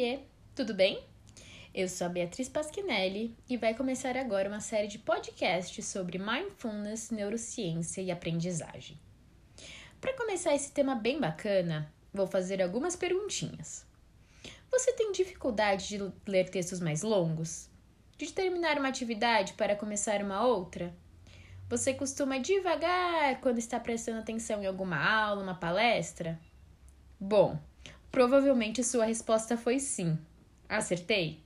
Oiê, tudo bem? Eu sou a Beatriz Pasquinelli e vai começar agora uma série de podcasts sobre mindfulness, neurociência e aprendizagem. Para começar esse tema bem bacana, vou fazer algumas perguntinhas. Você tem dificuldade de ler textos mais longos? De terminar uma atividade para começar uma outra? Você costuma devagar quando está prestando atenção em alguma aula, uma palestra? Bom, Provavelmente sua resposta foi sim. Acertei?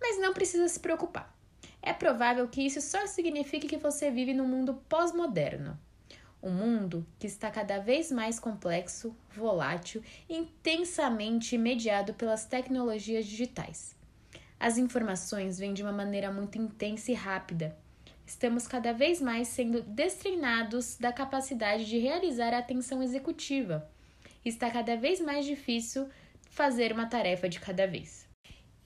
Mas não precisa se preocupar. É provável que isso só signifique que você vive num mundo pós-moderno. Um mundo que está cada vez mais complexo, volátil e intensamente mediado pelas tecnologias digitais. As informações vêm de uma maneira muito intensa e rápida. Estamos cada vez mais sendo destreinados da capacidade de realizar a atenção executiva está cada vez mais difícil fazer uma tarefa de cada vez.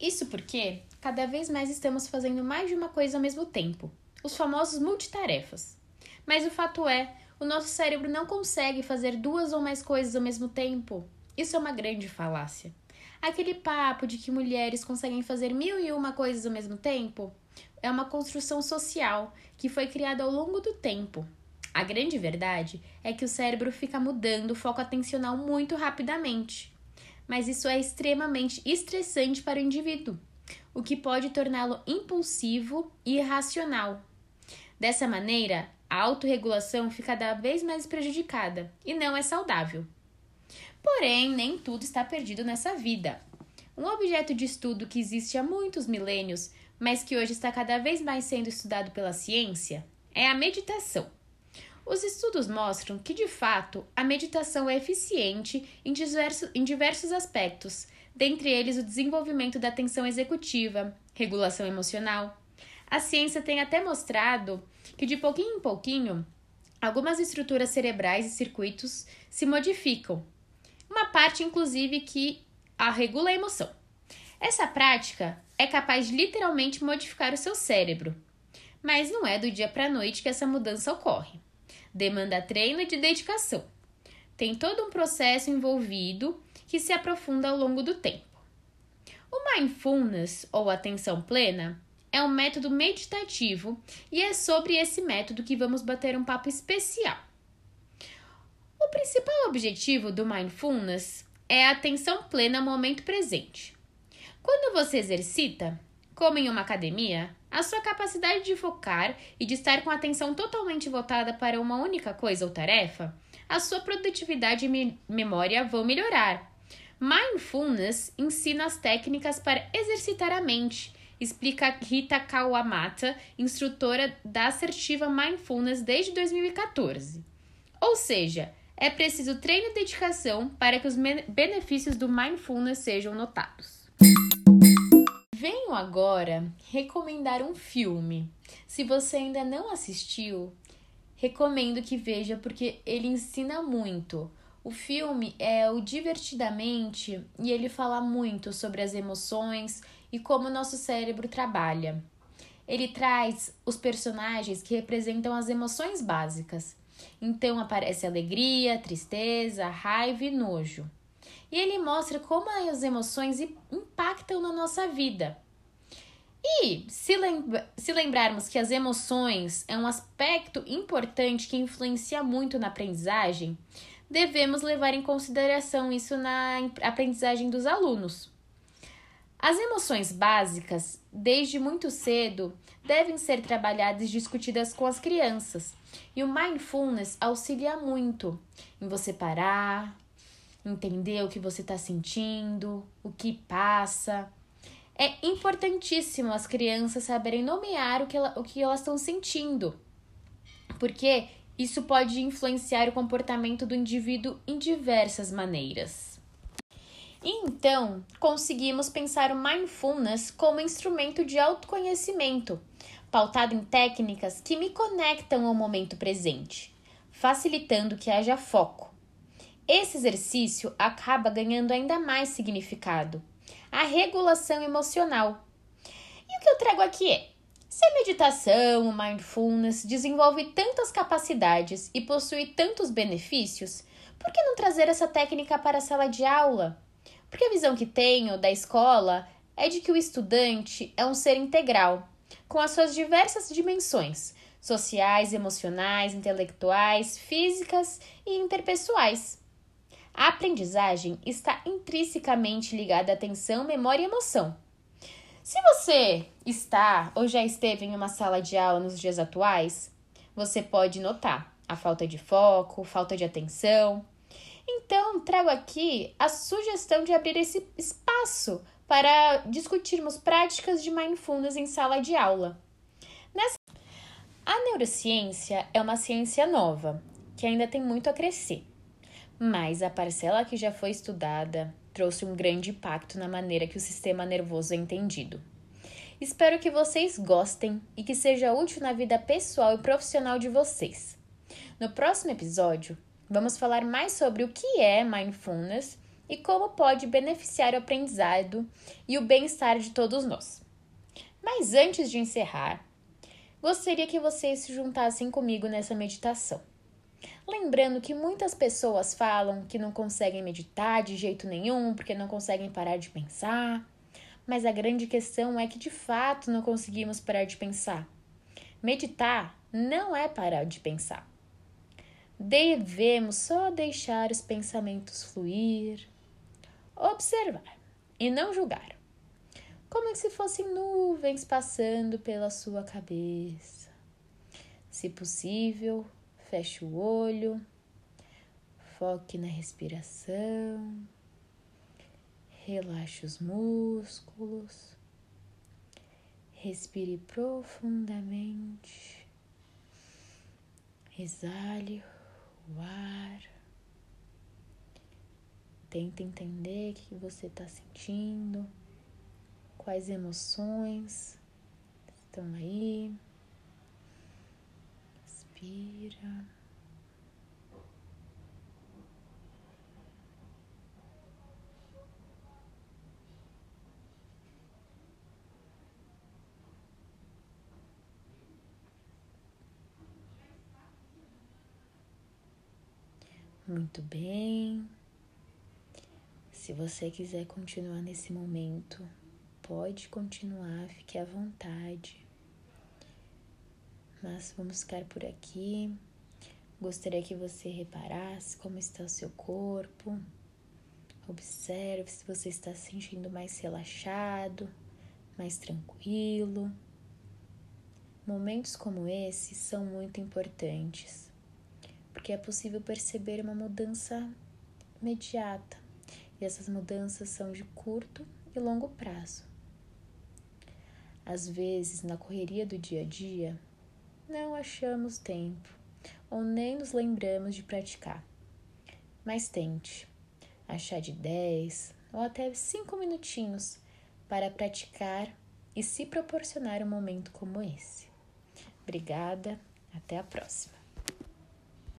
Isso porque cada vez mais estamos fazendo mais de uma coisa ao mesmo tempo, os famosos multitarefas. Mas o fato é, o nosso cérebro não consegue fazer duas ou mais coisas ao mesmo tempo. Isso é uma grande falácia. Aquele papo de que mulheres conseguem fazer mil e uma coisas ao mesmo tempo é uma construção social que foi criada ao longo do tempo a grande verdade é que o cérebro fica mudando o foco atencional muito rapidamente. Mas isso é extremamente estressante para o indivíduo, o que pode torná-lo impulsivo e irracional. Dessa maneira, a autorregulação fica cada vez mais prejudicada e não é saudável. Porém, nem tudo está perdido nessa vida. Um objeto de estudo que existe há muitos milênios, mas que hoje está cada vez mais sendo estudado pela ciência, é a meditação. Os estudos mostram que, de fato, a meditação é eficiente em, diversos, em diversos aspectos, dentre eles o desenvolvimento da atenção executiva, regulação emocional. A ciência tem até mostrado que, de pouquinho em pouquinho, algumas estruturas cerebrais e circuitos se modificam. Uma parte, inclusive, que a regula a emoção. Essa prática é capaz de literalmente modificar o seu cérebro, mas não é do dia para a noite que essa mudança ocorre demanda treino e de dedicação. Tem todo um processo envolvido que se aprofunda ao longo do tempo. O mindfulness, ou atenção plena, é um método meditativo e é sobre esse método que vamos bater um papo especial. O principal objetivo do mindfulness é a atenção plena ao momento presente. Quando você exercita, como em uma academia, a sua capacidade de focar e de estar com a atenção totalmente voltada para uma única coisa ou tarefa, a sua produtividade e memória vão melhorar. Mindfulness ensina as técnicas para exercitar a mente, explica Rita Kawamata, instrutora da assertiva Mindfulness desde 2014. Ou seja, é preciso treino e dedicação para que os benefícios do mindfulness sejam notados. Venho agora recomendar um filme. Se você ainda não assistiu, recomendo que veja porque ele ensina muito. O filme é o Divertidamente e ele fala muito sobre as emoções e como o nosso cérebro trabalha. Ele traz os personagens que representam as emoções básicas. Então aparece alegria, tristeza, raiva e nojo e ele mostra como as emoções impactam na nossa vida. E se, lembra se lembrarmos que as emoções é um aspecto importante que influencia muito na aprendizagem, devemos levar em consideração isso na aprendizagem dos alunos. As emoções básicas, desde muito cedo, devem ser trabalhadas e discutidas com as crianças. E o mindfulness auxilia muito em você parar, entender o que você está sentindo, o que passa. É importantíssimo as crianças saberem nomear o que, ela, o que elas estão sentindo, porque isso pode influenciar o comportamento do indivíduo em diversas maneiras. Então, conseguimos pensar o mindfulness como instrumento de autoconhecimento, pautado em técnicas que me conectam ao momento presente, facilitando que haja foco esse exercício acaba ganhando ainda mais significado: a regulação emocional. E o que eu trago aqui é: se a meditação, o mindfulness desenvolve tantas capacidades e possui tantos benefícios, por que não trazer essa técnica para a sala de aula? Porque a visão que tenho da escola é de que o estudante é um ser integral, com as suas diversas dimensões sociais, emocionais, intelectuais, físicas e interpessoais. A aprendizagem está intrinsecamente ligada à atenção, memória e emoção. Se você está ou já esteve em uma sala de aula nos dias atuais, você pode notar a falta de foco, falta de atenção. Então, trago aqui a sugestão de abrir esse espaço para discutirmos práticas de mindfulness em sala de aula. Nessa... A neurociência é uma ciência nova, que ainda tem muito a crescer, mas a parcela que já foi estudada trouxe um grande impacto na maneira que o sistema nervoso é entendido. Espero que vocês gostem e que seja útil na vida pessoal e profissional de vocês. No próximo episódio, vamos falar mais sobre o que é mindfulness e como pode beneficiar o aprendizado e o bem-estar de todos nós. Mas antes de encerrar, gostaria que vocês se juntassem comigo nessa meditação. Lembrando que muitas pessoas falam que não conseguem meditar de jeito nenhum porque não conseguem parar de pensar mas a grande questão é que de fato não conseguimos parar de pensar. Meditar não é parar de pensar. Devemos só deixar os pensamentos fluir, observar e não julgar, como se fossem nuvens passando pela sua cabeça. Se possível, feche o olho, foque na respiração Relaxe os músculos. Respire profundamente. Exale o ar. Tente entender o que você está sentindo, quais emoções estão aí. Muito bem. Se você quiser continuar nesse momento, pode continuar, fique à vontade. Mas vamos ficar por aqui. Gostaria que você reparasse como está o seu corpo. Observe se você está se sentindo mais relaxado, mais tranquilo. Momentos como esse são muito importantes porque é possível perceber uma mudança imediata e essas mudanças são de curto e longo prazo. Às vezes, na correria do dia a dia, não achamos tempo ou nem nos lembramos de praticar. Mas tente achar de 10 ou até 5 minutinhos para praticar e se proporcionar um momento como esse. Obrigada, até a próxima.